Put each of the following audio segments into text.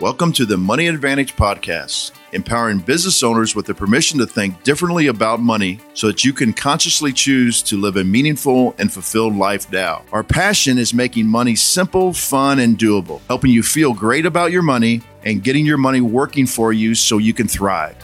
Welcome to the Money Advantage Podcast, empowering business owners with the permission to think differently about money so that you can consciously choose to live a meaningful and fulfilled life now. Our passion is making money simple, fun, and doable, helping you feel great about your money and getting your money working for you so you can thrive.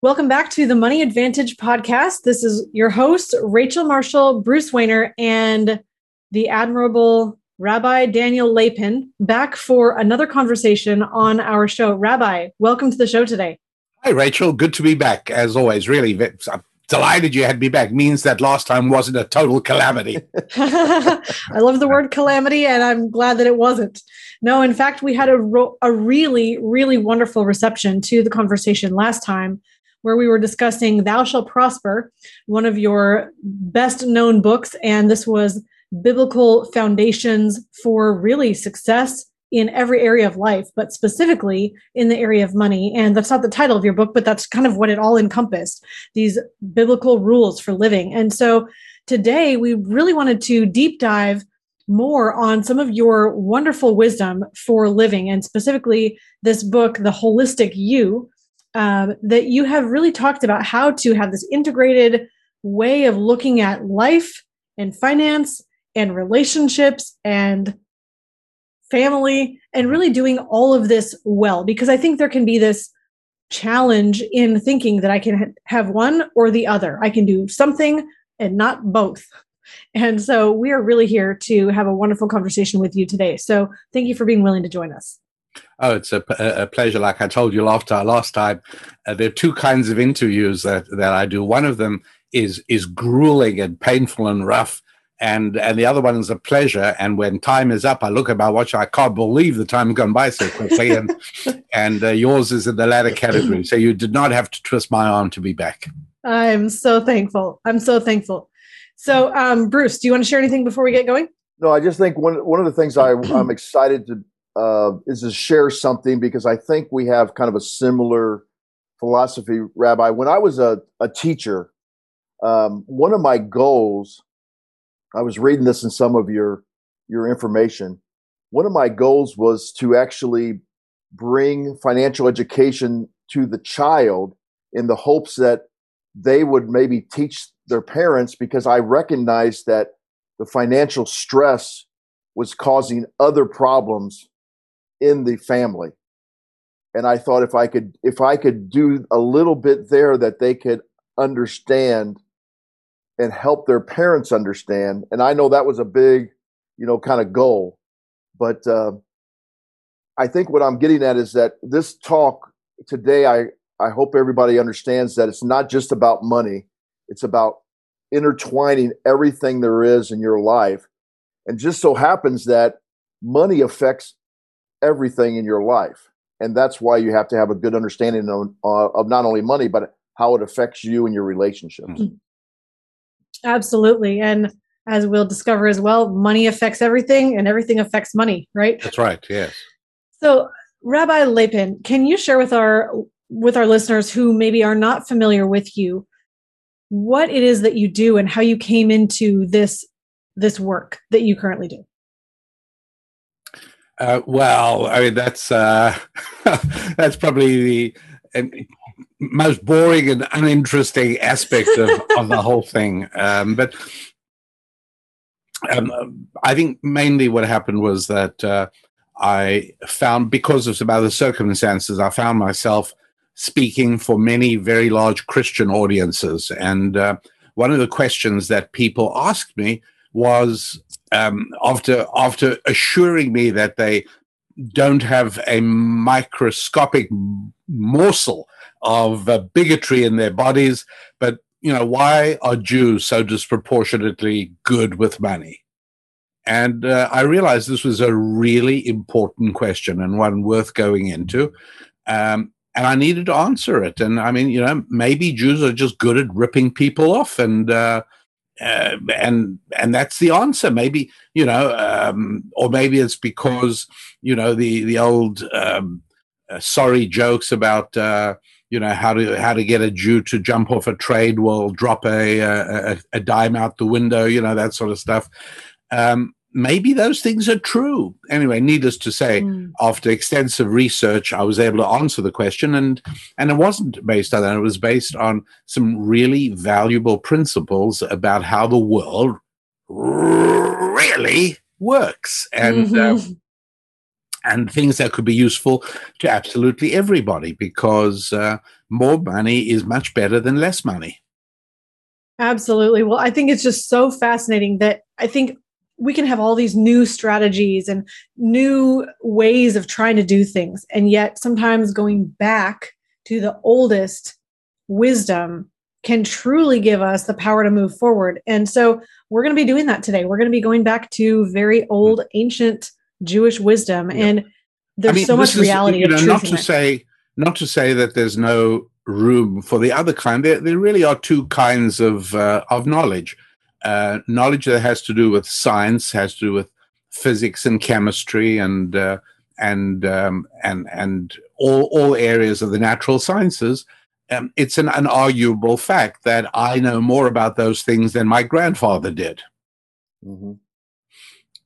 Welcome back to the Money Advantage Podcast. This is your host, Rachel Marshall, Bruce Weiner, and the admirable Rabbi Daniel Lapin back for another conversation on our show. Rabbi, welcome to the show today. Hi, Rachel. Good to be back, as always. Really, I'm delighted you had me back. Means that last time wasn't a total calamity. I love the word calamity, and I'm glad that it wasn't. No, in fact, we had a, ro- a really, really wonderful reception to the conversation last time where we were discussing Thou Shall Prosper, one of your best known books. And this was biblical foundations for really success in every area of life, but specifically in the area of money. And that's not the title of your book, but that's kind of what it all encompassed these biblical rules for living. And so today we really wanted to deep dive more on some of your wonderful wisdom for living, and specifically this book, The Holistic You, um, that you have really talked about how to have this integrated way of looking at life and finance and relationships and family and really doing all of this well because i think there can be this challenge in thinking that i can have one or the other. I can do something and not both. And so we are really here to have a wonderful conversation with you today. So thank you for being willing to join us. Oh, it's a, a pleasure. Like I told you last time, last time uh, there are two kinds of interviews that, that I do. One of them is is grueling and painful and rough, and and the other one is a pleasure. And when time is up, I look at my watch. I can't believe the time has gone by so quickly. And and uh, yours is in the latter category. So you did not have to twist my arm to be back. I'm so thankful. I'm so thankful. So, um, Bruce, do you want to share anything before we get going? No, I just think one one of the things I, I'm excited to uh, is to share something because I think we have kind of a similar philosophy, Rabbi. When I was a, a teacher, um, one of my goals I was reading this in some of your your information. One of my goals was to actually bring financial education to the child in the hopes that they would maybe teach their parents because I recognized that the financial stress was causing other problems in the family. And I thought if I could if I could do a little bit there that they could understand and help their parents understand. And I know that was a big, you know, kind of goal. But uh, I think what I'm getting at is that this talk today, I, I hope everybody understands that it's not just about money, it's about intertwining everything there is in your life. And just so happens that money affects everything in your life. And that's why you have to have a good understanding of, uh, of not only money, but how it affects you and your relationships. Mm-hmm. Absolutely. And as we'll discover as well, money affects everything and everything affects money, right? That's right. Yes. So, Rabbi Lapin, can you share with our with our listeners who maybe are not familiar with you what it is that you do and how you came into this this work that you currently do? Uh, well, I mean that's uh, that's probably the most boring and uninteresting aspect of, of the whole thing. Um, but um, I think mainly what happened was that uh, I found, because of some other circumstances, I found myself speaking for many very large Christian audiences. And uh, one of the questions that people asked me was um, after after assuring me that they don't have a microscopic morsel of uh, bigotry in their bodies. But, you know, why are Jews so disproportionately good with money? And uh, I realized this was a really important question and one worth going into. Um, and I needed to answer it. And I mean, you know, maybe Jews are just good at ripping people off, and uh, uh, and and that's the answer. Maybe you know, um, or maybe it's because you know the the old um, uh, sorry jokes about uh, you know how to how to get a Jew to jump off a trade will drop a, a, a dime out the window, you know that sort of stuff. Um, maybe those things are true. Anyway, needless to say, mm. after extensive research, I was able to answer the question, and and it wasn't based on that. It was based on some really valuable principles about how the world really works, and. Mm-hmm. Uh, and things that could be useful to absolutely everybody because uh, more money is much better than less money. Absolutely. Well, I think it's just so fascinating that I think we can have all these new strategies and new ways of trying to do things. And yet, sometimes going back to the oldest wisdom can truly give us the power to move forward. And so, we're going to be doing that today. We're going to be going back to very old, ancient Jewish wisdom. Yeah. And there's I mean, so much reality is, you know, not to say not to say that there's no room for the other kind. There, there really are two kinds of uh, of knowledge uh, knowledge that has to do with science, has to do with physics and chemistry and uh, and um, and and all all areas of the natural sciences. Um, it's an unarguable fact that I know more about those things than my grandfather did. Mm-hmm.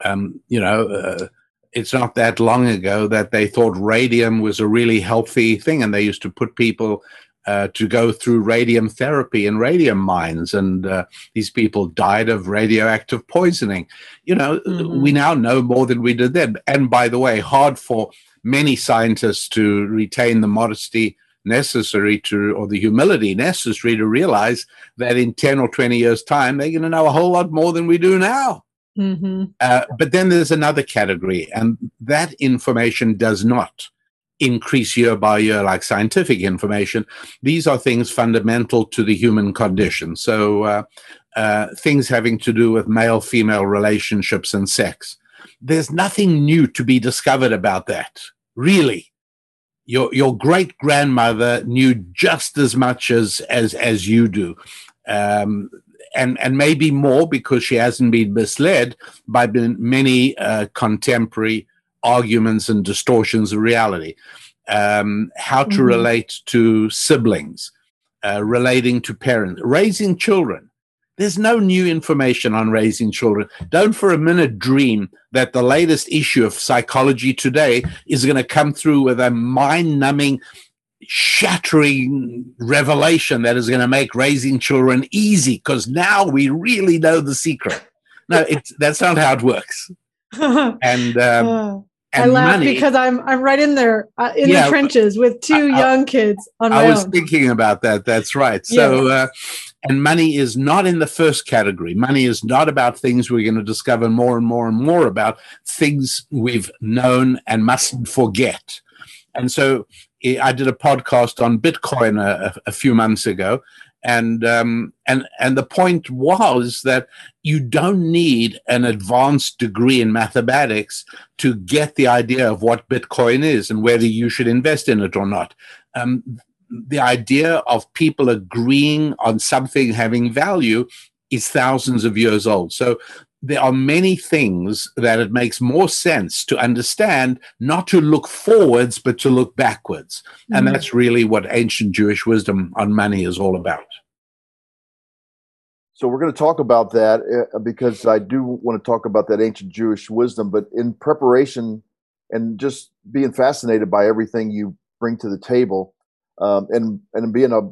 Um, you know, uh, it's not that long ago that they thought radium was a really healthy thing, and they used to put people uh, to go through radium therapy in radium mines, and uh, these people died of radioactive poisoning. You know, mm-hmm. we now know more than we did then. And by the way, hard for many scientists to retain the modesty necessary to, or the humility necessary to realize that in 10 or 20 years' time, they're going to know a whole lot more than we do now. Mm-hmm. Uh, but then there's another category, and that information does not increase year by year like scientific information. These are things fundamental to the human condition. So, uh, uh, things having to do with male female relationships and sex. There's nothing new to be discovered about that, really. Your, your great grandmother knew just as much as, as, as you do. Um, and, and maybe more because she hasn't been misled by many uh, contemporary arguments and distortions of reality. Um, how to mm-hmm. relate to siblings, uh, relating to parents, raising children. There's no new information on raising children. Don't for a minute dream that the latest issue of Psychology Today is going to come through with a mind numbing, shattering revelation that is going to make raising children easy because now we really know the secret. No, it's, that's not how it works. and um, uh. I laugh money. because I'm I'm right in there uh, in yeah, the trenches with two I, young kids on I was own. thinking about that. That's right. So, yeah. uh, and money is not in the first category. Money is not about things we're going to discover more and more and more about. Things we've known and mustn't forget. And so, I did a podcast on Bitcoin a, a few months ago, and um, and and the point was that you don't need an advanced degree in mathematics to get the idea of what Bitcoin is and whether you should invest in it or not. Um, the idea of people agreeing on something having value is thousands of years old. So there are many things that it makes more sense to understand, not to look forwards, but to look backwards. Mm-hmm. And that's really what ancient Jewish wisdom on money is all about. So we're going to talk about that uh, because I do want to talk about that ancient Jewish wisdom. But in preparation and just being fascinated by everything you bring to the table, um, and and being a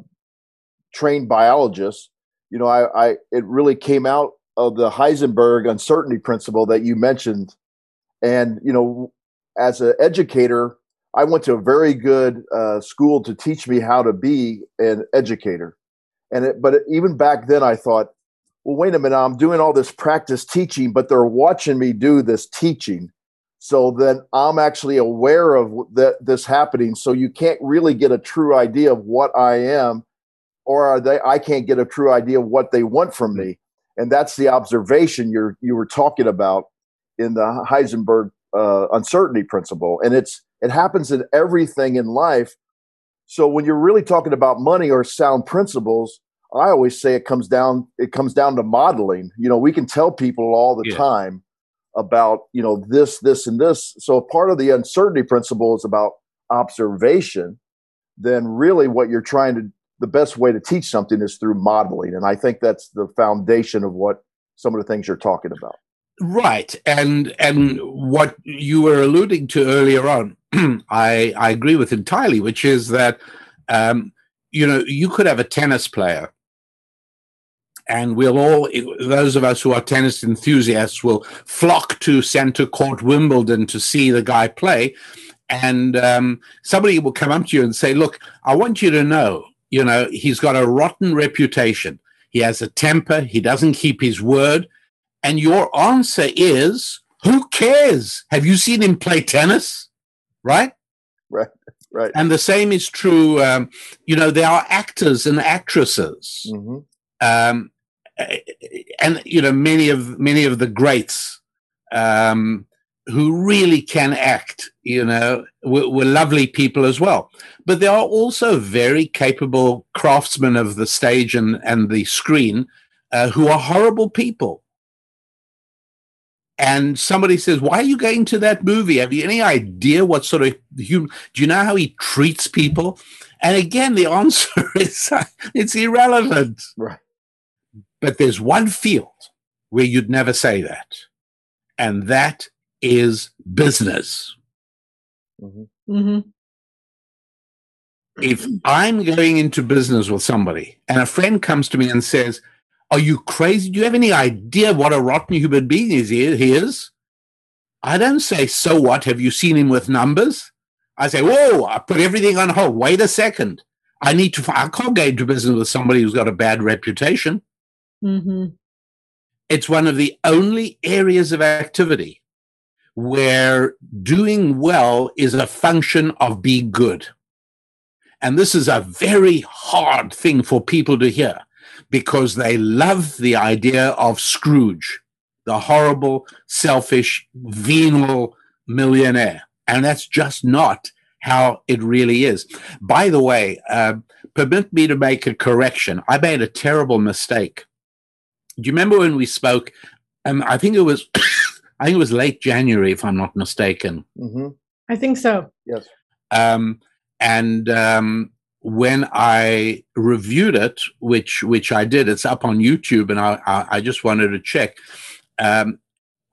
trained biologist, you know, I, I it really came out of the Heisenberg uncertainty principle that you mentioned. And, you know, as an educator, I went to a very good uh, school to teach me how to be an educator. And it, but even back then, I thought, well, wait a minute, I'm doing all this practice teaching, but they're watching me do this teaching. So then I'm actually aware of that this happening. So you can't really get a true idea of what I am, or are they? I can't get a true idea of what they want from me and that's the observation you're you were talking about in the Heisenberg uh, uncertainty principle, and it's it happens in everything in life. So when you're really talking about money or sound principles, I always say it comes down it comes down to modeling. You know, we can tell people all the yeah. time about you know this, this, and this. So part of the uncertainty principle is about observation. Then really, what you're trying to the best way to teach something is through modeling. And I think that's the foundation of what some of the things you're talking about. Right, and and what you were alluding to earlier on, I I agree with entirely, which is that um, you know you could have a tennis player, and we'll all those of us who are tennis enthusiasts will flock to Centre Court Wimbledon to see the guy play, and um, somebody will come up to you and say, "Look, I want you to know, you know, he's got a rotten reputation. He has a temper. He doesn't keep his word." And your answer is, who cares? Have you seen him play tennis? Right? Right. Right. And the same is true. Um, you know, there are actors and actresses, mm-hmm. um, and you know, many of many of the greats um, who really can act. You know, were, were lovely people as well. But there are also very capable craftsmen of the stage and and the screen uh, who are horrible people and somebody says, "Why are you going to that movie? Have you any idea what sort of human? Do you know how he treats people?" And again, the answer is it's irrelevant. Right. But there's one field where you'd never say that, and that is business. Mm-hmm. Mm-hmm. If I'm going into business with somebody and a friend comes to me and says, are you crazy? Do you have any idea what a rotten human being is he is? I don't say, so what? Have you seen him with numbers? I say, whoa, I put everything on hold. Wait a second. I need to, I can't go into business with somebody who's got a bad reputation. Mm-hmm. It's one of the only areas of activity where doing well is a function of being good. And this is a very hard thing for people to hear because they love the idea of Scrooge, the horrible, selfish, venal millionaire. And that's just not how it really is. By the way, uh, permit me to make a correction. I made a terrible mistake. Do you remember when we spoke? Um, I think it was, I think it was late January, if I'm not mistaken. Mm-hmm. I think so. Yes. Um, and um, when I reviewed it, which which I did, it's up on YouTube, and I I, I just wanted to check. Um,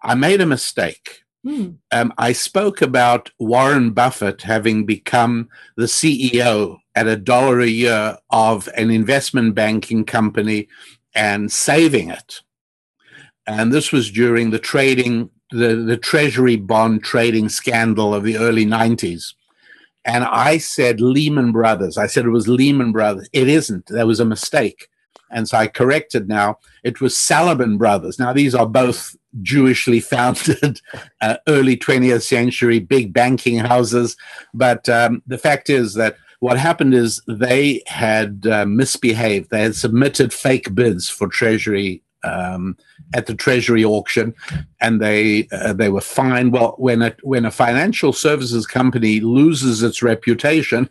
I made a mistake. Hmm. Um, I spoke about Warren Buffett having become the CEO at a dollar a year of an investment banking company and saving it. And this was during the trading, the, the treasury bond trading scandal of the early 90s. And I said Lehman Brothers. I said it was Lehman Brothers. It isn't. there was a mistake. And so I corrected now. It was Salomon Brothers. Now, these are both Jewishly founded uh, early 20th century big banking houses. But um, the fact is that what happened is they had uh, misbehaved. They had submitted fake bids for Treasury um, at the Treasury auction, and they uh, they were fined. Well, when a when a financial services company loses its reputation,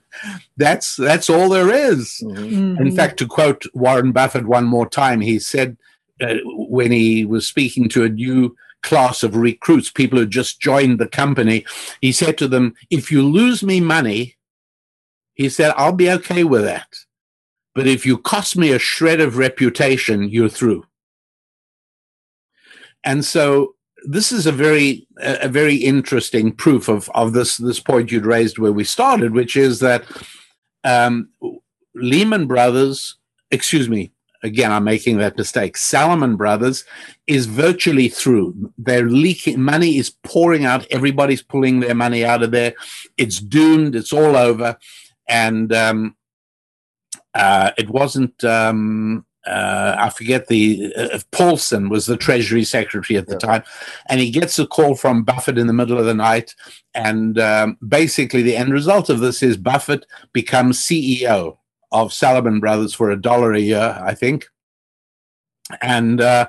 that's that's all there is. Mm-hmm. In fact, to quote Warren Buffett one more time, he said uh, when he was speaking to a new class of recruits, people who just joined the company, he said to them, "If you lose me money," he said, "I'll be okay with that." But if you cost me a shred of reputation, you're through. And so this is a very a very interesting proof of of this this point you'd raised where we started, which is that um, Lehman Brothers, excuse me, again I'm making that mistake. Salomon Brothers is virtually through. They're leaking money is pouring out. Everybody's pulling their money out of there. It's doomed. It's all over, and um, uh, it wasn't. Um, uh, I forget the uh, Paulson was the Treasury Secretary at the yeah. time, and he gets a call from Buffett in the middle of the night, and um, basically the end result of this is Buffett becomes CEO of Salomon Brothers for a dollar a year, I think, and uh,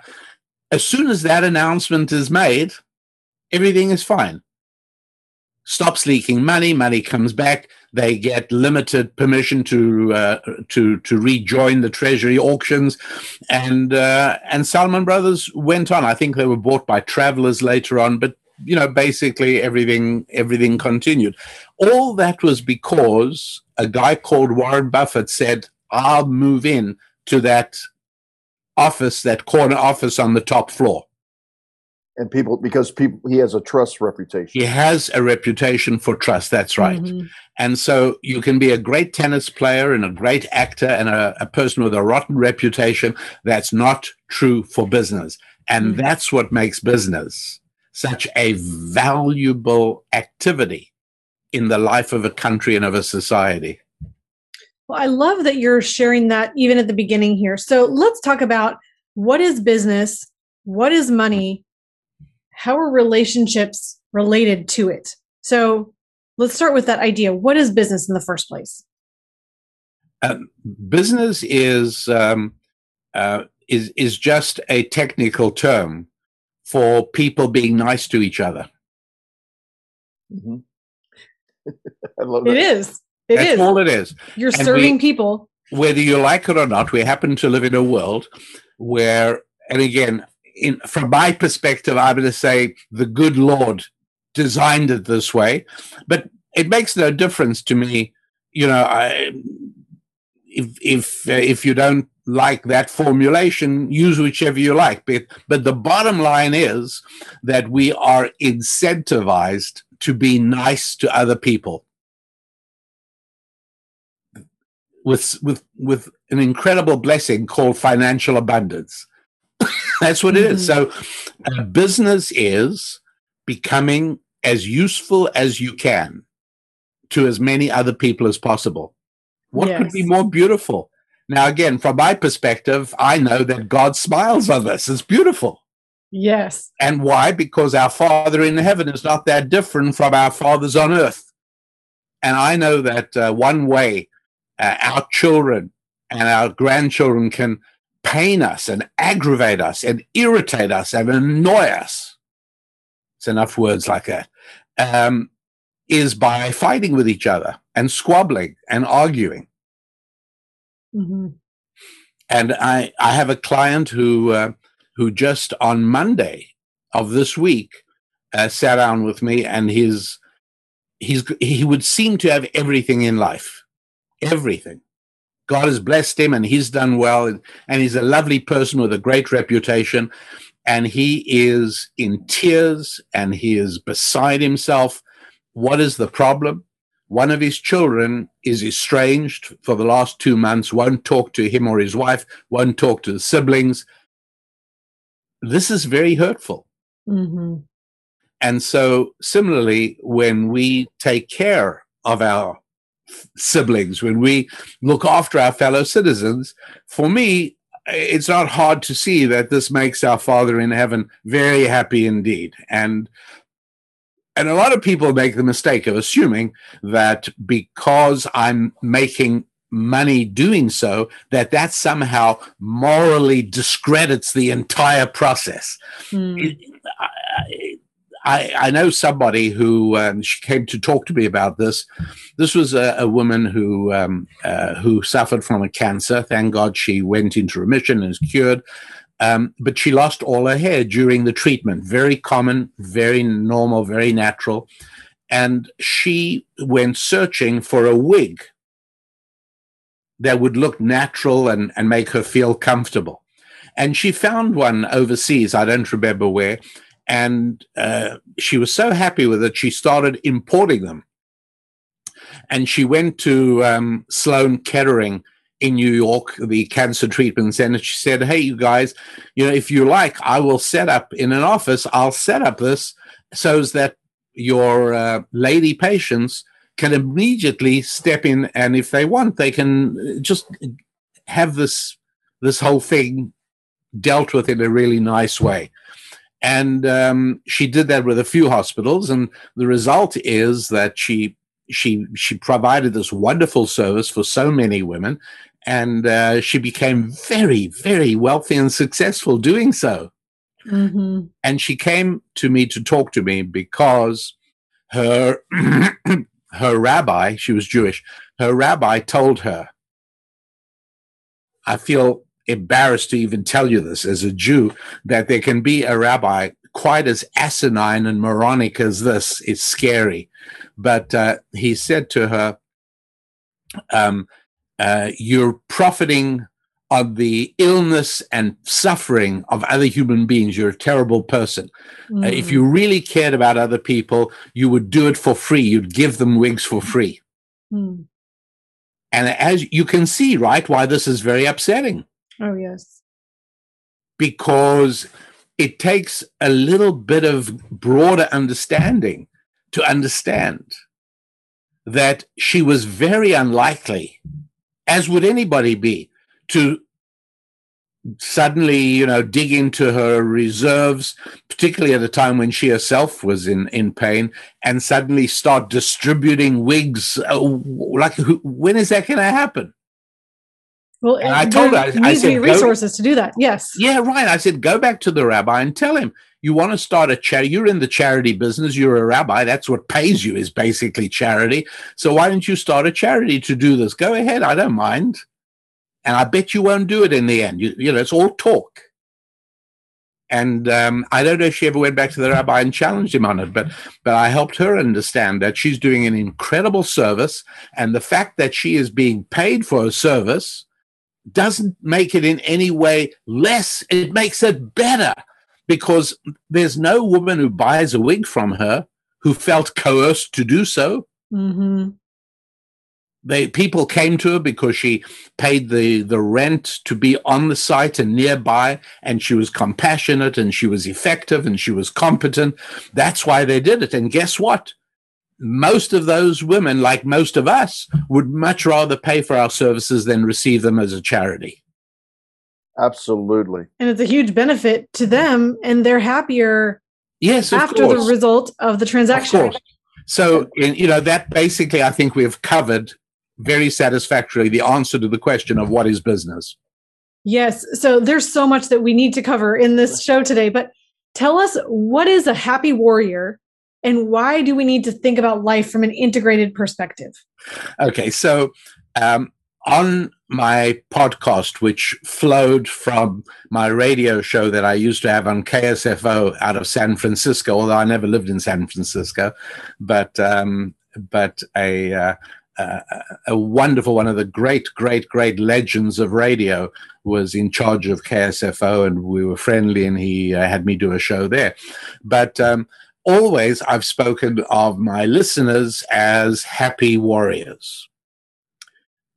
as soon as that announcement is made, everything is fine. Stops leaking money, money comes back they get limited permission to uh, to to rejoin the Treasury auctions, and uh, and Salomon Brothers went on. I think they were bought by Travelers later on, but you know basically everything everything continued. All that was because a guy called Warren Buffett said, "I'll move in to that office, that corner office on the top floor." And people because people he has a trust reputation. He has a reputation for trust. That's right. Mm-hmm. And so you can be a great tennis player and a great actor and a, a person with a rotten reputation. That's not true for business. And mm-hmm. that's what makes business such a valuable activity in the life of a country and of a society. Well, I love that you're sharing that even at the beginning here. So let's talk about what is business, what is money, how are relationships related to it? So let's start with that idea. What is business in the first place? Um, business is um, uh, is is just a technical term for people being nice to each other. Mm-hmm. I love it. It is. It That's is. all it is. You're and serving we, people. Whether you like it or not, we happen to live in a world where, and again, in, from my perspective, I'm going to say the good Lord designed it this way, but it makes no difference to me. You know, I, if if uh, if you don't like that formulation, use whichever you like. But but the bottom line is that we are incentivized to be nice to other people with with with an incredible blessing called financial abundance. That's what mm-hmm. it is. Mm-hmm. So, business is becoming as useful as you can to as many other people as possible. What yes. could be more beautiful? Now, again, from my perspective, I know that God smiles on this. It's beautiful. Yes. And why? Because our Father in heaven is not that different from our fathers on earth. And I know that uh, one way uh, our children and our grandchildren can pain us and aggravate us and irritate us and annoy us. It's enough words like that. Um, is by fighting with each other and squabbling and arguing. Mm-hmm. And I, I have a client who, uh, who just on Monday of this week uh, sat down with me, and his, he's, he would seem to have everything in life, everything. God has blessed him and he's done well. And, he's a lovely person with a great reputation. And he is in tears and he is beside himself. What is the problem? One of his children is estranged for the last two months, won't talk to him or his wife, won't talk to the siblings. This is very hurtful. Mm-hmm. And so, similarly, when we take care of our siblings, when we look after our fellow citizens, for me, it's not hard to see that this makes our Father in heaven very happy indeed. And and a lot of people make the mistake of assuming that because I'm making money doing so, that that somehow morally discredits the entire process. Mm. I, I, I know somebody who um, she came to talk to me about this. This was a, a woman who um, uh, who suffered from a cancer. Thank God she went into remission and is cured. Um, but she lost all her hair during the treatment. Very common, very normal, very natural. And she went searching for a wig that would look natural and, and make her feel comfortable. And she found one overseas, I don't remember where, and uh, she was so happy with it, she started importing them. And she went to um, Sloan Kettering in New York, the cancer treatment center. She said, Hey, you guys, you know, if you like, I will set up in an office, I'll set up this so that your uh, lady patients can immediately step in. And if they want, they can just have this, this whole thing dealt with in a really nice way. And um, she did that with a few hospitals, and the result is that she she she provided this wonderful service for so many women, and uh, she became very very wealthy and successful doing so. Mm-hmm. And she came to me to talk to me because her her rabbi, she was Jewish, her rabbi told her, I feel embarrassed to even tell you this as a Jew that there can be a rabbi quite as asinine and moronic as this. It's scary. But uh, he said to her, um, uh, You're profiting on the illness and suffering of other human beings, you're a terrible person. Mm. Uh, if you really cared about other people, you would do it for free. You'd give them wigs for free. Mm. And as you can see, right, why this is very upsetting. Oh, yes. Because it takes a little bit of broader understanding to understand that she was very unlikely, as would anybody be, to suddenly, you know, dig into her reserves, particularly at a time when she herself was in, in pain, and suddenly start distributing wigs. Uh, like, when is that going to happen? Well, and I told her, I, I said, resources to do that. Yes. Yeah, right. I said, go back to the rabbi and tell him you want to start a charity. You're in the charity business. You're a rabbi. That's what pays you is basically charity. So why don't you start a charity to do this? Go ahead. I don't mind. And I bet you won't do it in the end. You, you know, it's all talk. And um, I don't know if she ever went back to the rabbi and challenged him on it, but but I helped her understand that she's doing an incredible service, and the fact that she is being paid for a service doesn't make it in any way less. It makes it better because there's no woman who buys a wig from her who felt coerced to do so. Mm-hmm. They people came to her because she paid the the rent to be on the site and nearby, and she was compassionate and she was effective and she was competent. That's why they did it. And guess what? Most of those women, like most of us, would much rather pay for our services than receive them as a charity. Absolutely. And it's a huge benefit to them, and they're happier yes, after course. the result of the transaction. So, in, you know, that basically, I think we've covered very satisfactorily the answer to the question of what is business. Yes. So, there's so much that we need to cover in this show today, but tell us what is a happy warrior and why do we need to think about life from an integrated perspective? Okay, so um, on my podcast, which flowed from my radio show that I used to have on KSFO out of San Francisco, although I never lived in San Francisco, but um, but a uh, uh, a wonderful one of the great, great, great legends of radio was in charge of KSFO, and we were friendly, and he uh, had me do a show there. But um, always I've spoken of my listeners as happy warriors.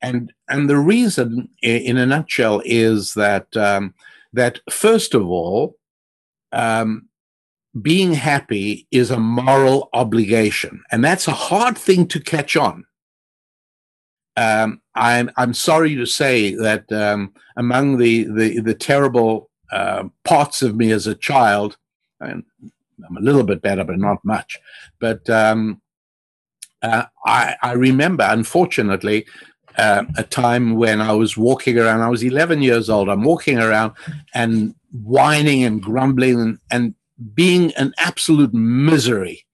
And, and the reason, in a nutshell, is that, um, that first of all, um, being happy is a moral obligation. And that's a hard thing to catch on. Um, I'm, I'm sorry to say that um, among the, the, the terrible uh, parts of me as a child, and I'm a little bit better, but not much. But um, uh, I, I, remember, unfortunately, uh, a time when I was walking around. I was 11 years old. I'm walking around and whining and grumbling and, and being an absolute misery.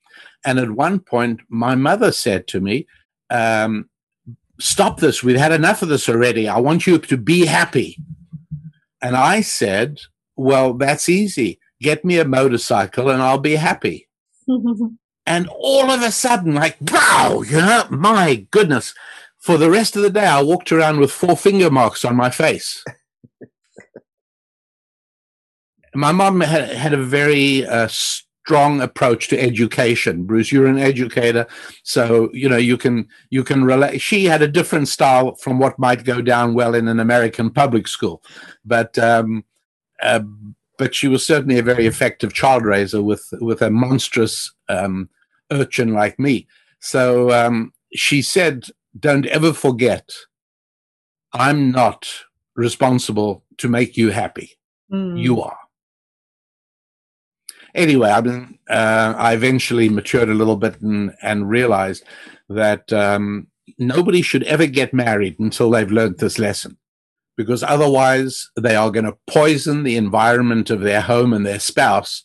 And at one point, my mother said to me, um, Stop this. We've had enough of this already. I want you to be happy. And I said, Well, that's easy get me a motorcycle and I'll be happy. and all of a sudden, like, wow, you know, my goodness. For the rest of the day, I walked around with four finger marks on my face. my mom had, had a very uh, strong approach to education. Bruce, you're an educator, so you know you can you can relate. She had a different style from what might go down well in an American public school, but um, uh, but she was certainly a very effective child raiser with with a monstrous um, urchin like me. So um, she said, "Don't ever forget, I'm not responsible to make you happy. Mm. You are." Anyway, I mean, uh, I eventually matured a little bit and, and realized that um, nobody should ever get married until they've learned this lesson because otherwise they are going to poison the environment of their home and their spouse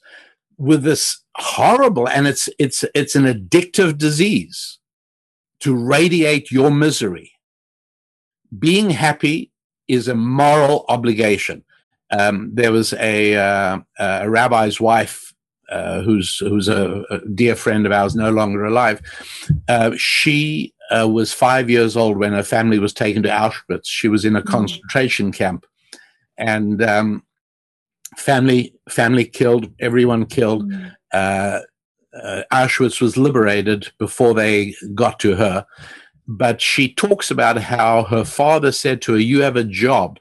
with this horrible and it's it's it's an addictive disease to radiate your misery being happy is a moral obligation um, there was a, uh, a rabbi's wife uh, who's who's a, a, dear friend of ours, no longer alive. Uh, she uh, was five years old when her family was taken to Auschwitz. She was in a mm. concentration camp, and um, family family killed, everyone killed. Mm. Uh, uh, Auschwitz was liberated before they got to her, but she talks about how her father said to her, "You have a job.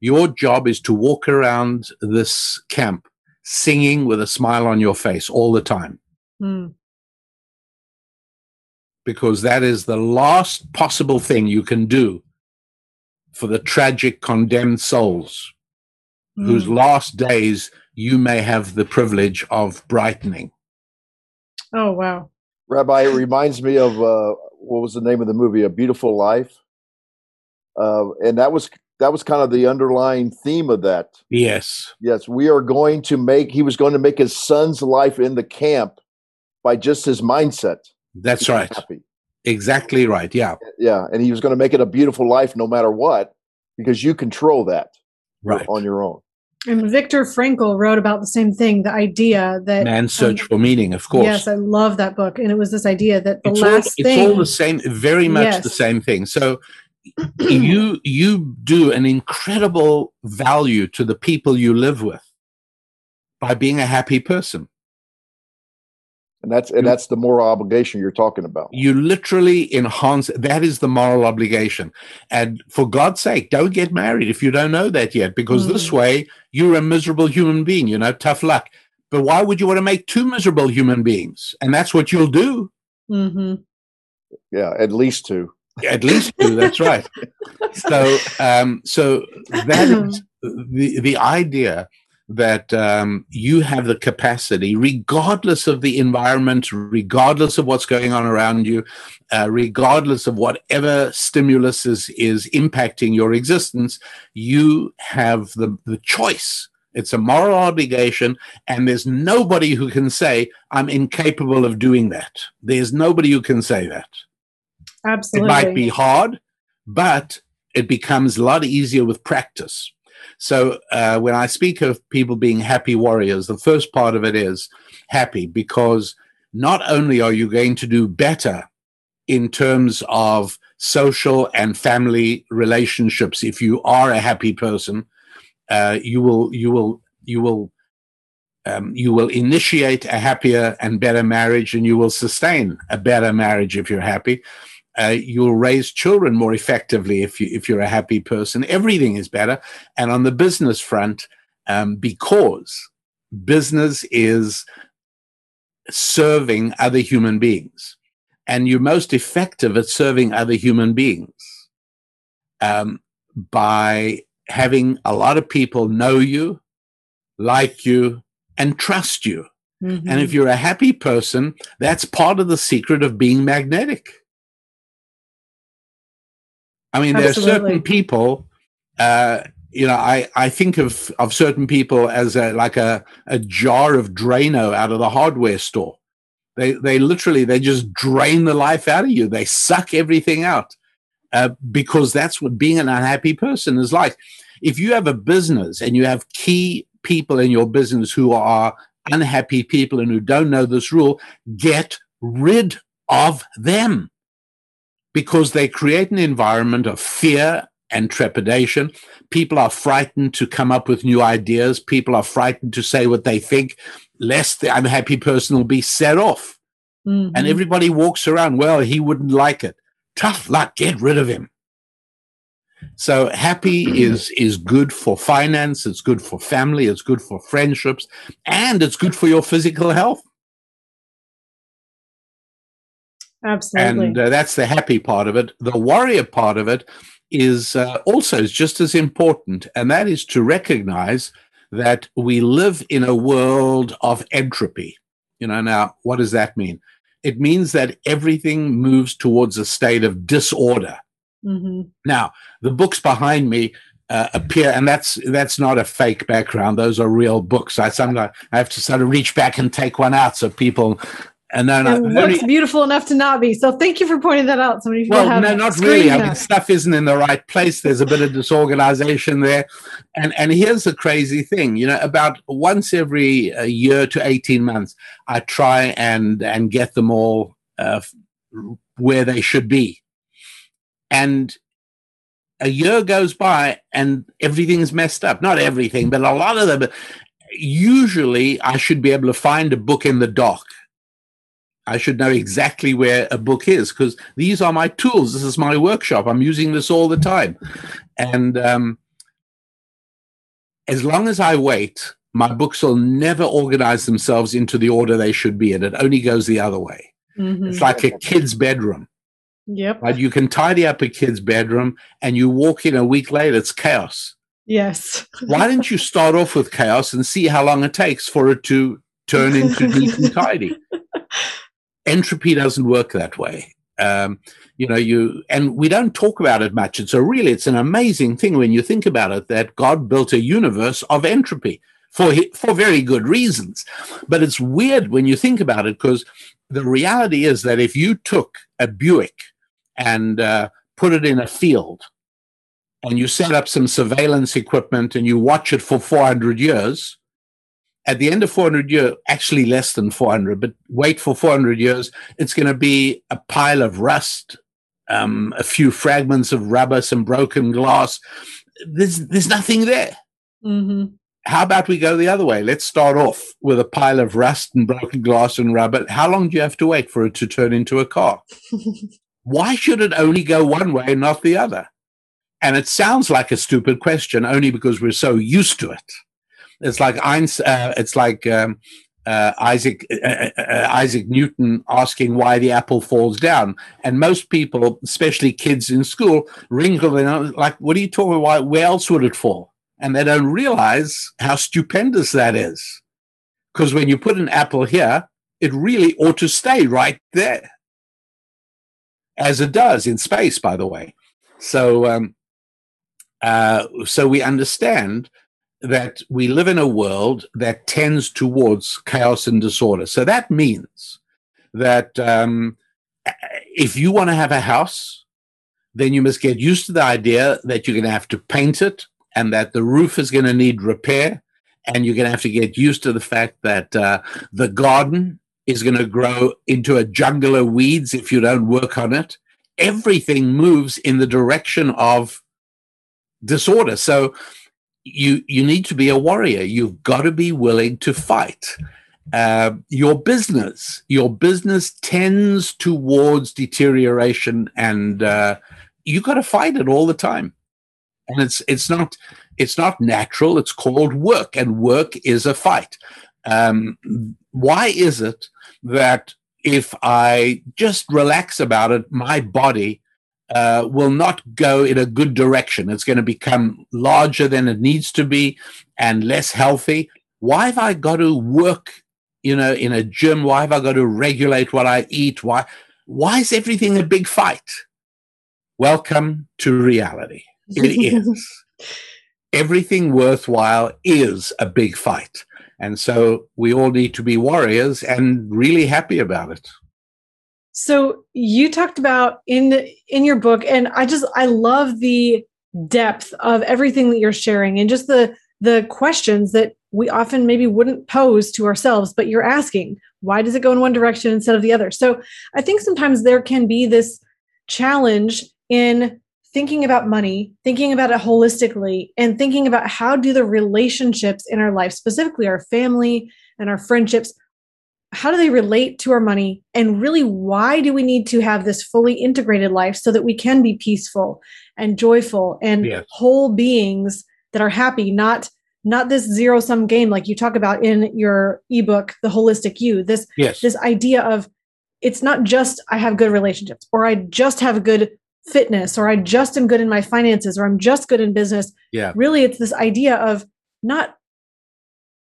Your job is to walk around this camp singing with a smile on your face all the time." Mm because that is the last possible thing you can do for the tragic condemned souls mm. whose last days you may have the privilege of brightening. Oh, wow. Rabbi, it reminds me of uh, what was the name of the movie? A Beautiful Life. Uh, and that was that was kind of the underlying theme of that. Yes. Yes, we are going to make. He was going to make his son's life in the camp by just his mindset. That's right. Happy. Exactly right. Yeah. Yeah. And he was going to make it a beautiful life no matter what, because you control that right. on your own. And Viktor Frankl wrote about the same thing the idea that man's search um, for meaning, of course. Yes, I love that book. And it was this idea that the it's last all, thing. It's all the same, very much yes. the same thing. So you you do an incredible value to the people you live with by being a happy person and that's and that's the moral obligation you're talking about. You literally enhance that is the moral obligation. And for god's sake don't get married if you don't know that yet because mm. this way you're a miserable human being you know tough luck. But why would you want to make two miserable human beings? And that's what you'll do. Mm-hmm. yeah at least two. At least two that's right. So um so that is the the idea that um, you have the capacity, regardless of the environment, regardless of what's going on around you, uh, regardless of whatever stimulus is, is impacting your existence, you have the, the choice. It's a moral obligation, and there's nobody who can say, I'm incapable of doing that. There's nobody who can say that. Absolutely. It might be hard, but it becomes a lot easier with practice. So uh, when I speak of people being happy warriors, the first part of it is happy because not only are you going to do better in terms of social and family relationships if you are a happy person, uh, you will you will you will um, you will initiate a happier and better marriage, and you will sustain a better marriage if you're happy uh, you'll raise children more effectively if you if you're a happy person. Everything is better. And on the business front, um, because business is serving other human beings, and you're most effective at serving other human beings um, by having a lot of people know you, like you, and trust you. Mm-hmm. And if you're a happy person, that's part of the secret of being magnetic. I mean, Absolutely. there are certain people. Uh, you know, I, I think of of certain people as a, like a, a jar of Drano out of the hardware store. They they literally they just drain the life out of you. They suck everything out uh, because that's what being an unhappy person is like. If you have a business and you have key people in your business who are unhappy people and who don't know this rule, get rid of them because they create an environment of fear and trepidation. People are frightened to come up with new ideas. People are frightened to say what they think, lest the unhappy person will be set off. Mm-hmm. And everybody walks around, well, he wouldn't like it. Tough luck, get rid of him. So happy is is good for finance, it's good for family, it's good for friendships, and it's good for your physical health. Absolutely. And uh, that's the happy part of it. The warrior part of it is uh, also just as important, and that is to recognize that we live in a world of entropy. You know, now, what does that mean? It means that everything moves towards a state of disorder. Mm-hmm. Now, the books behind me uh, appear, and that's that's not a fake background; those are real books. I sometimes I have to sort of reach back and take one out so people and then it looks only, beautiful enough to not be. So thank you for pointing that out. Somebody well, no, not really. I mean, stuff isn't in the right place. There's a bit of disorganization there, and and here's the crazy thing. You know, about once every a year to eighteen months, I try and and get them all uh, where they should be, and a year goes by and everything's messed up. Not everything, but a lot of them. Usually, I should be able to find a book in the dock. I should know exactly where a book is because these are my tools. This is my workshop. I'm using this all the time. And um, as long as I wait, my books will never organize themselves into the order they should be in. It only goes the other way. Mm-hmm. It's like a kid's bedroom. Yep. Right? You can tidy up a kid's bedroom and you walk in a week later, it's chaos. Yes. Why don't you start off with chaos and see how long it takes for it to turn into neat and tidy? Entropy doesn't work that way. Um, you know, you and we don't talk about it much. And so, really, it's an amazing thing when you think about it that God built a universe of entropy for for very good reasons. But it's weird when you think about it because the reality is that if you took a Buick and uh, put it in a field and you set up some surveillance equipment and you watch it for 400 years, at the end of 400 years, actually less than 400, but wait for 400 years, it's going to be a pile of rust, um, a few fragments of rubber, some broken glass. There's, there's nothing there. Mm-hmm. How about we go the other way? Let's start off with a pile of rust and broken glass and rubber. How long do you have to wait for it to turn into a car? Why should it only go one way and not the other? And it sounds like a stupid question only because we're so used to it. It's like Einstein, uh, it's like um, uh, Isaac uh, uh, uh, Isaac Newton asking why the apple falls down, and most people, especially kids in school, wrinkle their nose like, "What are you talking about? Where else would it fall?" And they don't realize how stupendous that is, because when you put an apple here, it really ought to stay right there as it does in space, by the way. So, um, uh, so we understand that we live in a world that tends towards chaos and disorder. So that means that um, if you want to have a house, then you must get used to the idea that you're going to have to paint it and that the roof is going to need repair. And you're going to have to get used to the fact that uh, the garden is going to grow into a jungle of weeds if you don't work on it. Everything moves in the direction of disorder. So you you need to be a warrior. You've got to be willing to fight. Uh, your business, your business tends towards deterioration, and uh, you got to fight it all the time. And it's it's not it's not natural. It's called work, and work is a fight. Um, why is it that if I just relax about it, my body uh, will not go in a good direction. It's going to become larger than it needs to be and less healthy. Why have I got to work, you know, in a gym? Why have I got to regulate what I eat? Why, why is everything a big fight? Welcome to reality. It is. Everything worthwhile is a big fight. And so we all need to be warriors and really happy about it. So you talked about in in your book and I just I love the depth of everything that you're sharing and just the the questions that we often maybe wouldn't pose to ourselves but you're asking why does it go in one direction instead of the other? So i think sometimes there can be this challenge in thinking about money, thinking about it holistically, and thinking about how do the relationships in our life, specifically our family and our friendships, how do they relate to our money? And really, why do we need to have this fully integrated life so that we can be peaceful and joyful and whole beings that are happy, not not this zero sum game like you talk about in your ebook the holistic you this yes. this idea of it's not just i have good relationships or i just have good fitness or I just am good in my finances or I'm just good in business. Yeah. Really it's this idea of not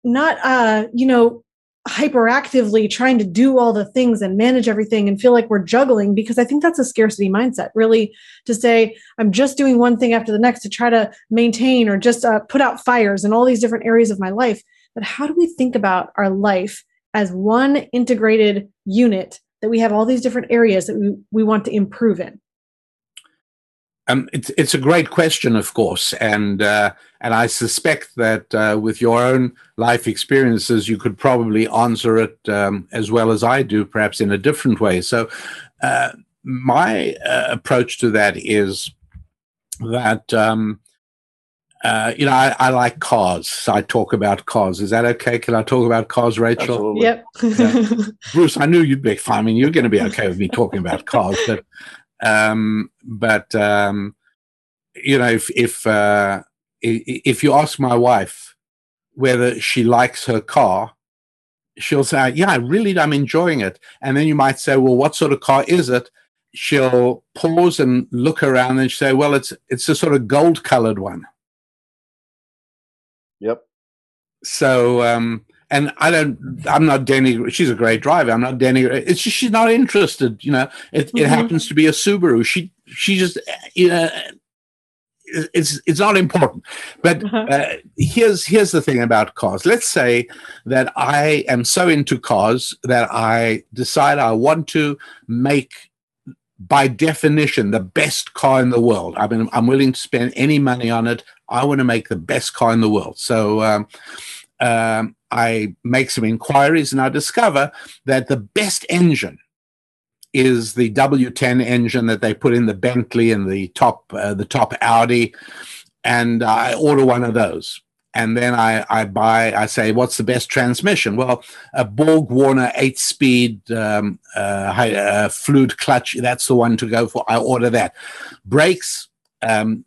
not uh, you know, hyperactively trying to do all the things and manage everything and feel like we're juggling because I think that's a scarcity mindset. Really to say I'm just doing one thing after the next to try to maintain or just uh, put out fires in all these different areas of my life. But how do we think about our life as one integrated unit that we have all these different areas that we, we want to improve in? Um, it's it's a great question, of course, and uh, and I suspect that uh, with your own life experiences, you could probably answer it um, as well as I do, perhaps in a different way. So, uh, my uh, approach to that is that um, uh, you know I, I, like cars, so I talk about cars. Is that okay? Can I talk about cars, Rachel? Absolutely. Yep. yeah. Bruce, I knew you'd be fine. I mean, you're going to be okay with me talking about cars, but um, but um, you know, if if uh, if you ask my wife whether she likes her car, she'll say, "Yeah, I really, I'm enjoying it." And then you might say, "Well, what sort of car is it?" She'll pause and look around and say, "Well, it's it's a sort of gold-colored one." Yep. So, um, and I don't, I'm not denigrating. She's a great driver. I'm not denigrating. It's just she's not interested. You know, it, mm-hmm. it happens to be a Subaru. She she just you know it's it's not important. But uh-huh. uh, here's here's the thing about cars. Let's say that I am so into cars that I decide I want to make by definition the best car in the world. I mean, I'm willing to spend any money on it. I want to make the best car in the world. So um, um, I make some inquiries and I discover that the best engine is the W10 engine that they put in the Bentley and the top uh, the top Audi, and I order one of those. And then I, I buy, I say, what's the best transmission? Well, a Borg Warner eight speed um, uh, uh, fluid clutch, that's the one to go for. I order that. Brakes, um,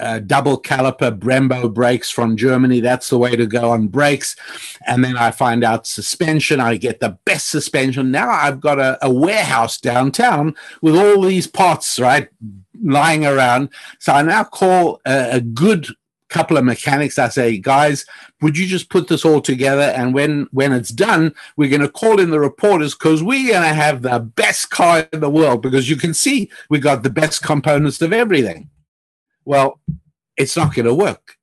uh, double caliper Brembo brakes from Germany. That's the way to go on brakes. And then I find out suspension. I get the best suspension. Now I've got a, a warehouse downtown with all these parts, right, lying around. So I now call a, a good couple of mechanics. I say, guys, would you just put this all together? And when when it's done, we're going to call in the reporters because we're going to have the best car in the world because you can see we got the best components of everything. Well, it's not going to work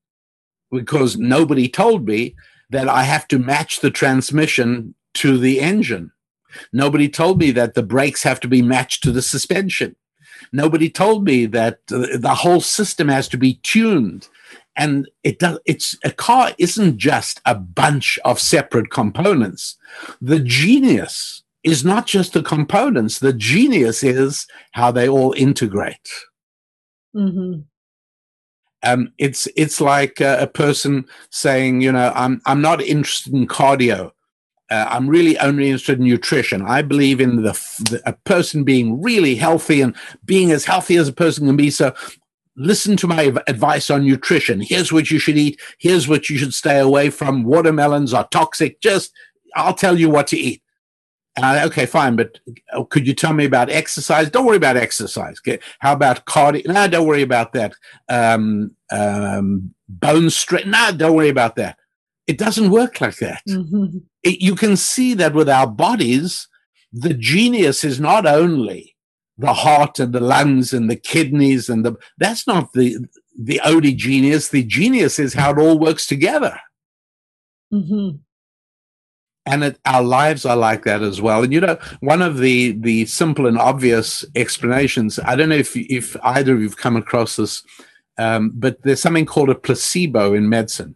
because nobody told me that I have to match the transmission to the engine. Nobody told me that the brakes have to be matched to the suspension. Nobody told me that the whole system has to be tuned. And it does, it's a car isn't just a bunch of separate components. The genius is not just the components. The genius is how they all integrate. Mm-hmm um, it's it's like uh, a person saying, you know, I'm I'm not interested in cardio. Uh, I'm really only interested in nutrition. I believe in the, the, a person being really healthy and being as healthy as a person can be. So listen to my advice on nutrition. Here's what you should eat. Here's what you should stay away from. Watermelons are toxic. Just I'll tell you what to eat. Uh, okay, fine, but uh, could you tell me about exercise? Don't worry about exercise. Okay? How about cardio? No, don't worry about that. Um, um, bone strength? No, don't worry about that. It doesn't work like that. Mm-hmm. It, you can see that with our bodies, the genius is not only the heart and the lungs and the kidneys and the that's not the the only genius. The genius is how it all works together. Mm-hmm and it, our lives are like that as well. And you know, one of the the simple and obvious explanations. I don't know if if either of you've come across this, um, but there's something called a placebo in medicine.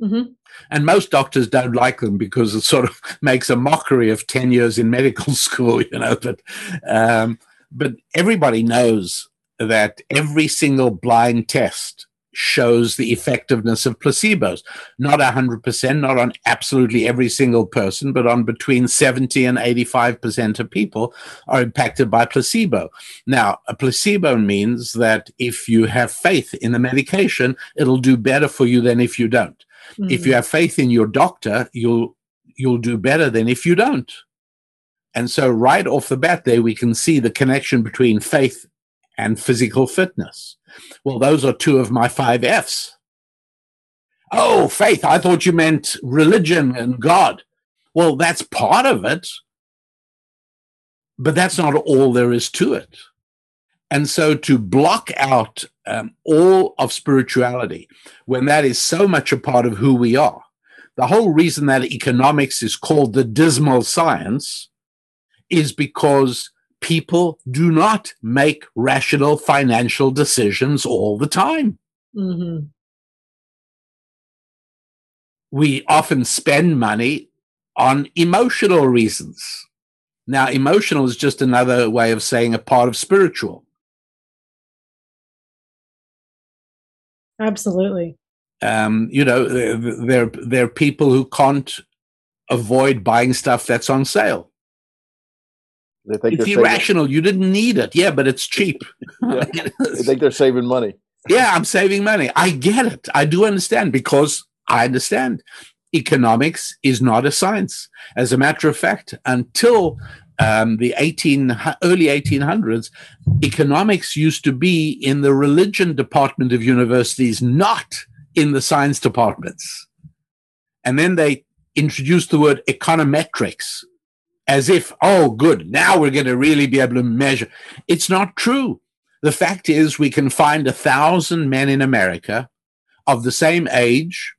Mm-hmm. And most doctors don't like them because it sort of makes a mockery of 10 years in medical school, you know. But, um, but everybody knows that every single blind test shows the effectiveness of placebos. Not 100%, not on absolutely every single person, but on between 70 and 85% of people are impacted by placebo. Now, a placebo means that if you have faith in the medication, it'll do better for you than if you don't. Mm-hmm. If you mm. have faith in your doctor, you'll you'll do better than if you don't. And so right off the bat there we can see the connection between faith and physical fitness. Well, those are two of my five F's. Oh, faith. I thought you meant religion and God. Well, that's part of it, but that's not all there is to it. And so to block out um, all of spirituality when that is so much a part of who we are, the whole reason that economics is called the dismal science is because people do not make rational financial decisions all the time. Mm-hmm. We often spend money on emotional reasons. Now, emotional is just another way of saying a part of spiritual. Absolutely. Um, you know, there there are people who can't avoid buying stuff that's on sale. They think It's they're saving, irrational. You didn't need it. Yeah, but it's cheap. Yeah. they think they're saving money. yeah, I'm saving money. I get it. I do understand because I understand economics is not a science. As a matter of fact, until um, the 18 early 1800s, economics used to be in the religion department of universities, not in the science departments. And then they introduced the word econometrics as if, oh, good, now we're going to really be able to measure. It's not true. The fact is, we can find a thousand men in America of the same age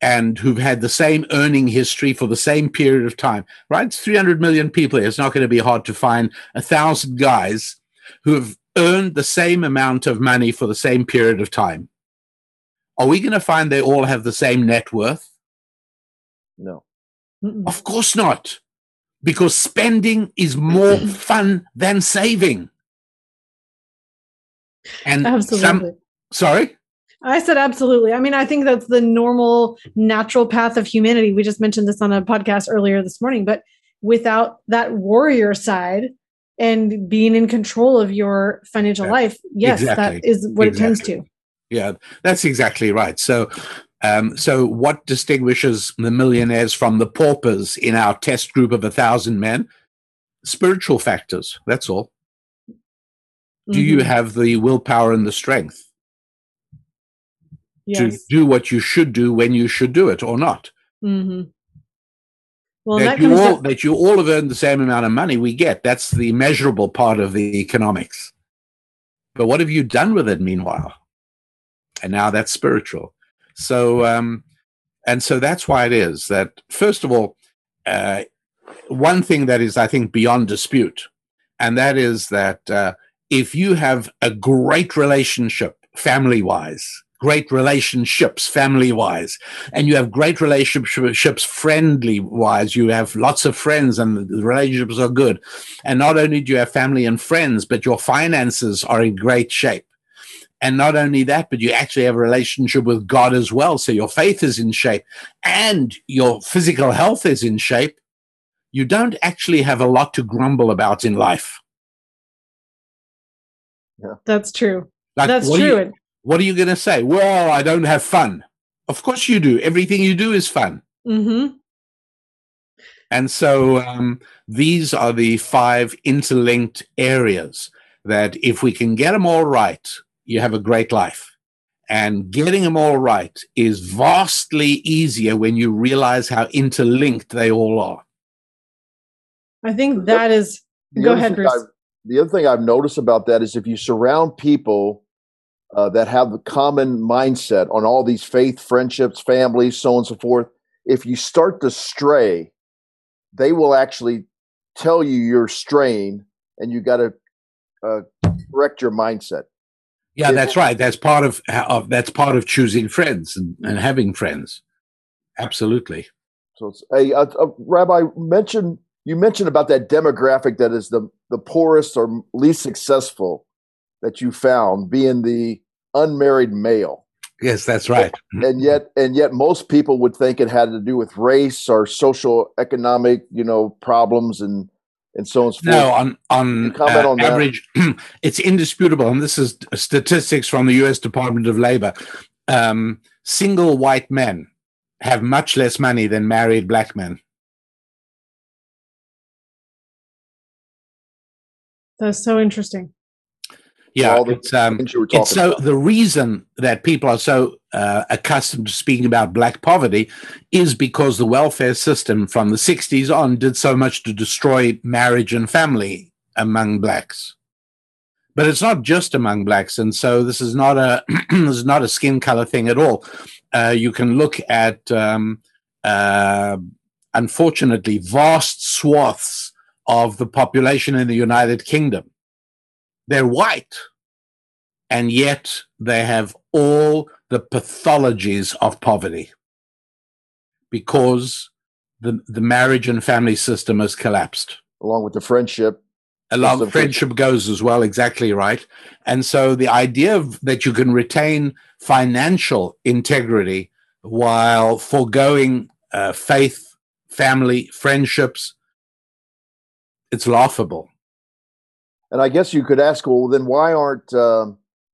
and who've had the same earning history for the same period of time, right? It's 300 million people here. It's not going to be hard to find a thousand guys who have earned the same amount of money for the same period of time. Are we going to find they all have the same net worth? No. Of course not, because spending is more mm-hmm. fun than saving. And Absolutely. some, sorry? I said absolutely. I mean, I think that's the normal, natural path of humanity. We just mentioned this on a podcast earlier this morning, but without that warrior side and being in control of your financial Yeah, life, yes, exactly, that is what it tends to. Yeah, that's exactly right. So, um, so what distinguishes the millionaires from the paupers in our test group of a thousand men? Spiritual factors. That's all. Do you Mhm. have the willpower and the strength Yes. to do what you should do when you should do it, or not? hmm Well, that that you all that you all have earned the same amount of money. We get that's the measurable part of the economics. But what have you done with it meanwhile? And now that's spiritual. So, um, and so that's why it is that first of all, uh, one thing that is I think beyond dispute, and that is that uh, if you have a great relationship family wise, great relationships family wise, and you have great relationships friendly wise you have lots of friends and the relationships are good and not only do you have family and friends but your finances are in great shape and not only that but you actually have a relationship with god as well. So your faith is in shape and your physical health is in shape. You don't actually have a lot to grumble about in life. That's true. like that's what are true. you- what are you going to say? Well i don't have fun. Of course you do. Everything you do is fun. Mhm. And so um, these are the five interlinked areas that if we can get them all right, you have a great life. And getting them all right is vastly easier when you realize how interlinked they all are. I think that is. The Go other ahead, thing Bruce. I've- the other thing I've noticed about that is if you surround people uh, that have the common mindset on all these faith, friendships, families, so on and so forth, if you start to stray, they will actually tell you you're straying and you got to uh, correct your mindset. Yeah, that's right. That's part of, of that's part of choosing friends and, and having friends. Absolutely. So, it's, hey, uh, uh, Rabbi, mentioned you mentioned about that demographic that is the the poorest or least successful that you found being the unmarried male. Yes, that's right. and yet and yet most people would think it had to do with race or social economic you know problems and and so on and so forth. No, on on, comment uh, on that? average, it's indisputable, and this is statistics from the U.S. Department of Labor. Um, single white men have much less money than married black men. That's so interesting. Yeah, it's um, it's so about. the reason that people are so uh, accustomed to speaking about black poverty is because the welfare system from the 60s on did so much to destroy marriage and family among blacks. But it's not just among blacks and so this is not a this is not a skin color thing at all. Uh, you can look at um, uh, unfortunately vast swaths of the population in the united kingdom they're white and yet they have all the pathologies of poverty because the, the marriage and family system has collapsed along with the friendship Along friendship goes as well, exactly right. And so the idea of, that you can retain financial integrity while foregoing uh, faith, family, friendships, it's laughable. And I guess you could ask, well, then why aren't uh,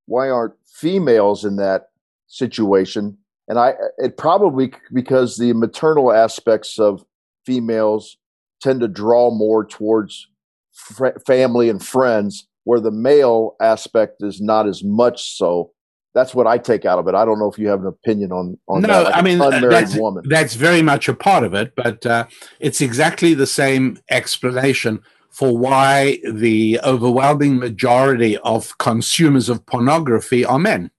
why aren't females in that situation? And I, it probably because the maternal aspects of females tend to draw more towards fr- family and friends, where the male aspect is not as much so. That's what I take out of it. I don't know if you have an opinion on on no, that. Like I mean unmarried that's, woman. that's very much a part of it, but uh, it's exactly the same explanation for why the overwhelming majority of consumers of pornography are men.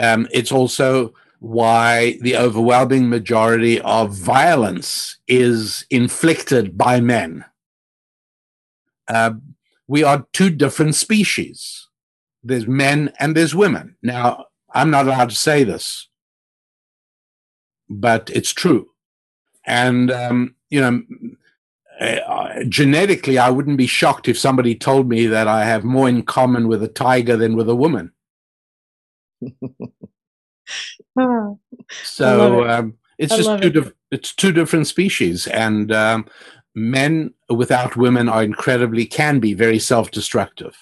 Um, it's also why the overwhelming majority of violence is inflicted by men. Uh, we are two different species. There's men and there's women. Now, I'm not allowed to say this, but it's true. And, um, you know, uh, genetically, I wouldn't be shocked if somebody told me that I have more in common with a tiger than with a woman. Oh, So it. um, it's I just two it. dif- it's two different species, and um, men without women are incredibly can be very self-destructive.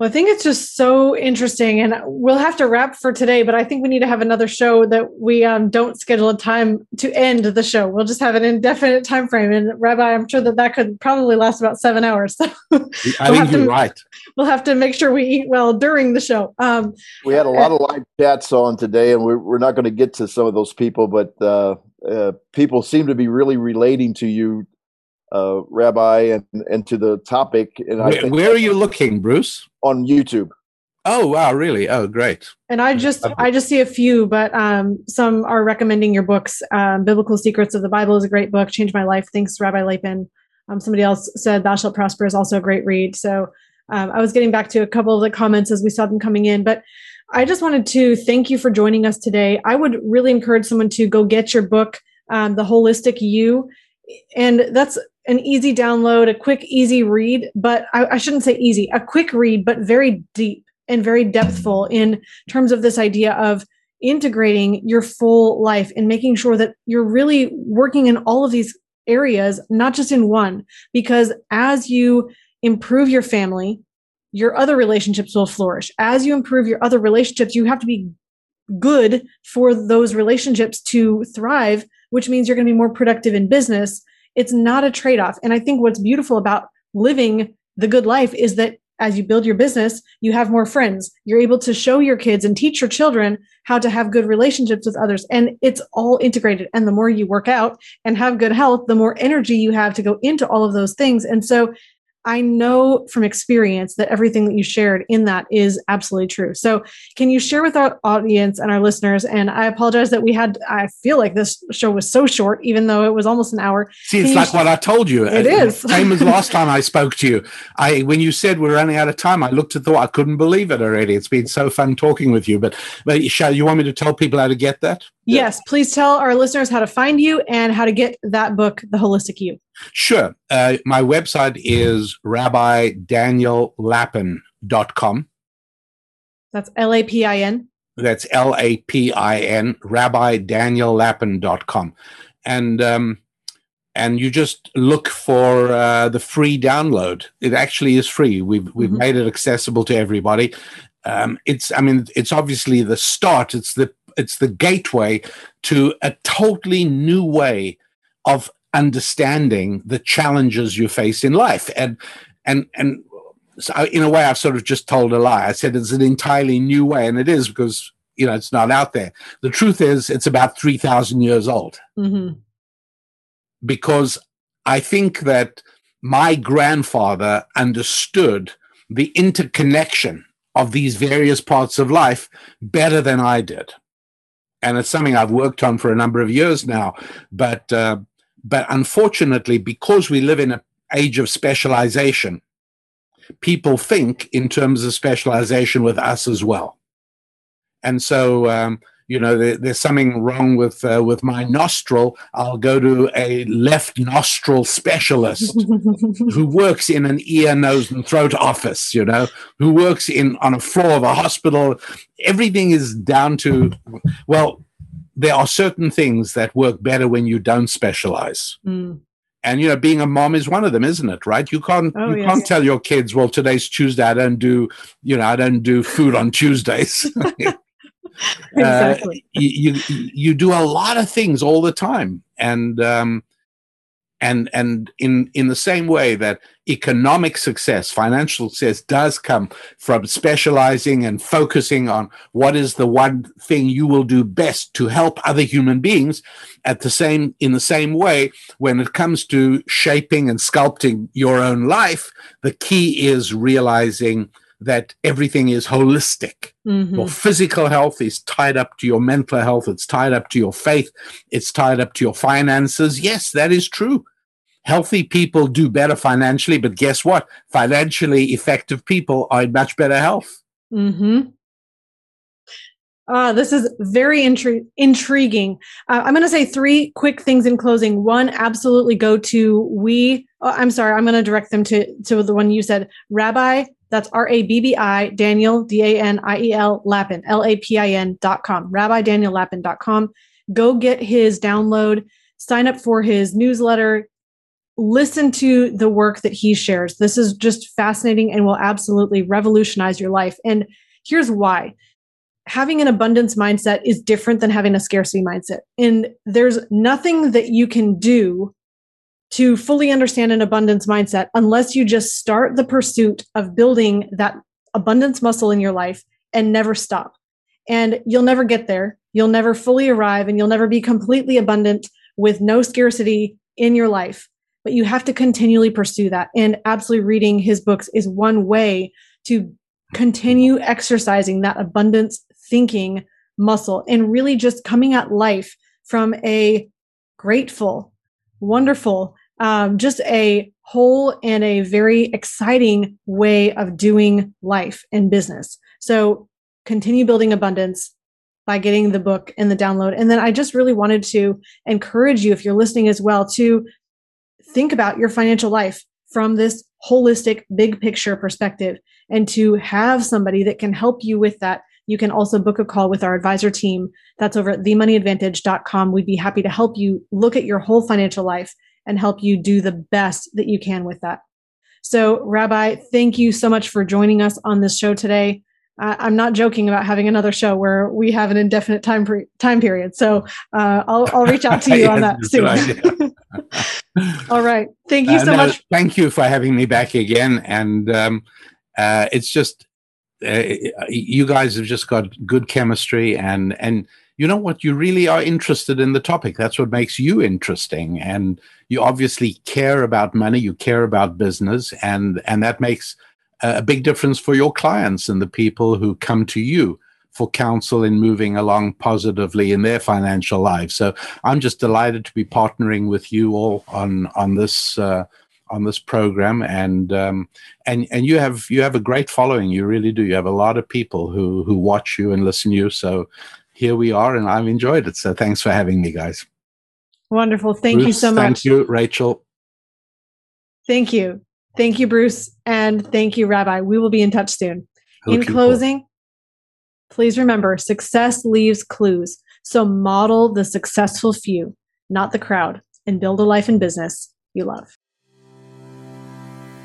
Well, I think it's just so interesting, and we'll have to wrap for today. But I think we need to have another show that we um, don't schedule a time to end the show. We'll just have an indefinite time frame. And Rabbi, I'm sure that that could probably last about seven hours. So I We'll think have to- you're right. we'll have to make sure we eat well during the show. Um, we had a lot of live chats on today, and we're, we're not going to get to some of those people, but uh, uh, people seem to be really relating to you, uh, Rabbi, and, and to the topic. And I Where, think where are you looking, Bruce? on YouTube. Oh wow, really? Oh great. and I just I just see a few, but um, some are recommending your books. Um, Biblical Secrets of the Bible is a great book. Changed my life. Thanks, Rabbi Lapin. Um, somebody else said Thou Shalt Prosper is also a great read. So um, I was getting back to a couple of the comments as we saw them coming in, but I just wanted to thank you for joining us today. I would really encourage someone to go get your book, um, The Holistic You, and that's an easy download, a quick, easy read. But I, I shouldn't say easy, a quick read, but very deep and very depthful in terms of this idea of integrating your full life and making sure that you're really working in all of these areas, not just in one. Because as you improve your family, your other relationships will flourish. As you improve your other relationships, you have to be good for those relationships to thrive, which means you're going to be more productive in business. It's not a trade off. And I think what's beautiful about living the good life is that as you build your business, you have more friends. You're able to show your kids and teach your children how to have good relationships with others. And it's all integrated. And the more you work out and have good health, the more energy you have to go into all of those things. And so I know from experience that everything that you shared in that is absolutely true. So, can you share with our audience and our listeners? And I apologize that we had, I feel like this show was so short, even though it was almost an hour. See, it's like sh- what I told you. It Uh, is. Same as last time I spoke to you. I when you said we're running out of time, I looked and thought I couldn't believe it already. It's been so fun talking with you. But but shall you want me to tell people how to get that? Yes, please tell our listeners how to find you and how to get that book, The Holistic You. Sure. Uh, my website is rabbidaniellapin.com. That's L A P I N. That's L A P I N, rabbidaniellapin.com. And um, and you just look for uh, the free download. It actually is free. We've we've Mhm. made it accessible to everybody. Um, it's I mean it's obviously the start. It's the it's the gateway to a totally new way of understanding the challenges you face in life. And and and so in a way, I've sort of just told a lie. I said it's an entirely new way, and it is because you know it's not out there. The truth is, it's about three thousand years old Mm-hmm. because I think that my grandfather understood the interconnection of these various parts of life better than I did. And it's something I've worked on for a number of years now. But, uh, but unfortunately, because we live in an age of specialization, people think in terms of specialization with us as well. And so, um, you know there, there's something wrong with uh, with my nostril. I'll go to a left nostril specialist who works in an ear nose and throat office you know who works in on a floor of a hospital. Everything is down to well there are certain things that work better when you don't specialize. Mm. and you know being a mom is one of them isn't it right? You can't oh, you yes. can't tell your kids well today's tuesday i don't do you know i don't do food on tuesdays exactly. Uh, you, you, you do a lot of things all the time, and um, and and in in the same way that economic success, financial success, does come from specializing and focusing on what is the one thing you will do best to help other human beings. At the same in the same way, when it comes to shaping and sculpting your own life, the key is realizing that everything is holistic. Mm-hmm. Your physical health is tied up to your mental health, it's tied up to your faith, it's tied up to your finances. Yes, that is true. Healthy people do better financially, but guess what? Financially effective people are in much better health. Mm-hmm. Uh, this is very intri- intriguing. Uh, I'm going to say three quick things in closing. One, absolutely go to we. Oh, I'm sorry, I'm going to direct them to to the one you said, Rabbi that's R A B B I Daniel, D A N I E L, Lapin, L A P I N dot com, Rabbi Daniel Lapin dot com. Go get his download, sign up for his newsletter, listen to the work that he shares. This is just fascinating and will absolutely revolutionize your life. And here's why having an abundance mindset is different than having a scarcity mindset. And there's nothing that you can do to fully understand an abundance mindset unless you just start the pursuit of building that abundance muscle in your life and never stop. And you'll never get there. You'll never fully arrive and you'll never be completely abundant with no scarcity in your life. But you have to continually pursue that. And absolutely reading his books is one way to continue exercising that abundance thinking muscle and really just coming at life from a grateful, wonderful, um, just a whole and a very exciting way of doing life and business. So continue building abundance by getting the book and the download. And then I just really wanted to encourage you, if you're listening as well, to think about your financial life from this holistic, big picture perspective and to have somebody that can help you with that. You can also book a call with our advisor team. That's over at themoneyadvantage.com. We'd be happy to help you look at your whole financial life and help you do the best that you can with that. So, Rabbi, thank you so much for joining us on this show today. Uh, I'm not joking about having another show where we have an indefinite time pre- time period. So uh, I'll I'll reach out to you on that soon. All right, thank you uh, so uh, no, much. Thank you for having me back again, and um, uh, it's just you guys have just got good chemistry, and and you know what? You really are interested in the topic. That's what makes you interesting. And you obviously care about money you care about business and and that makes a big difference for your clients and the people who come to you for counsel in moving along positively in their financial lives. So i'm just delighted to be partnering with you all on on this uh, on this program and um, and and you have you have a great following you really do you have a lot of people who who watch you and listen to you so here we are, and I've enjoyed it. So thanks for having me, guys. Wonderful. Thank Bruce, you so much. Thank you, Rachel. Thank you. Thank you, Bruce. And thank you, Rabbi. We will be in touch soon. in closing, please remember success leaves clues. So model the successful few, not the crowd, and build a life and business you love.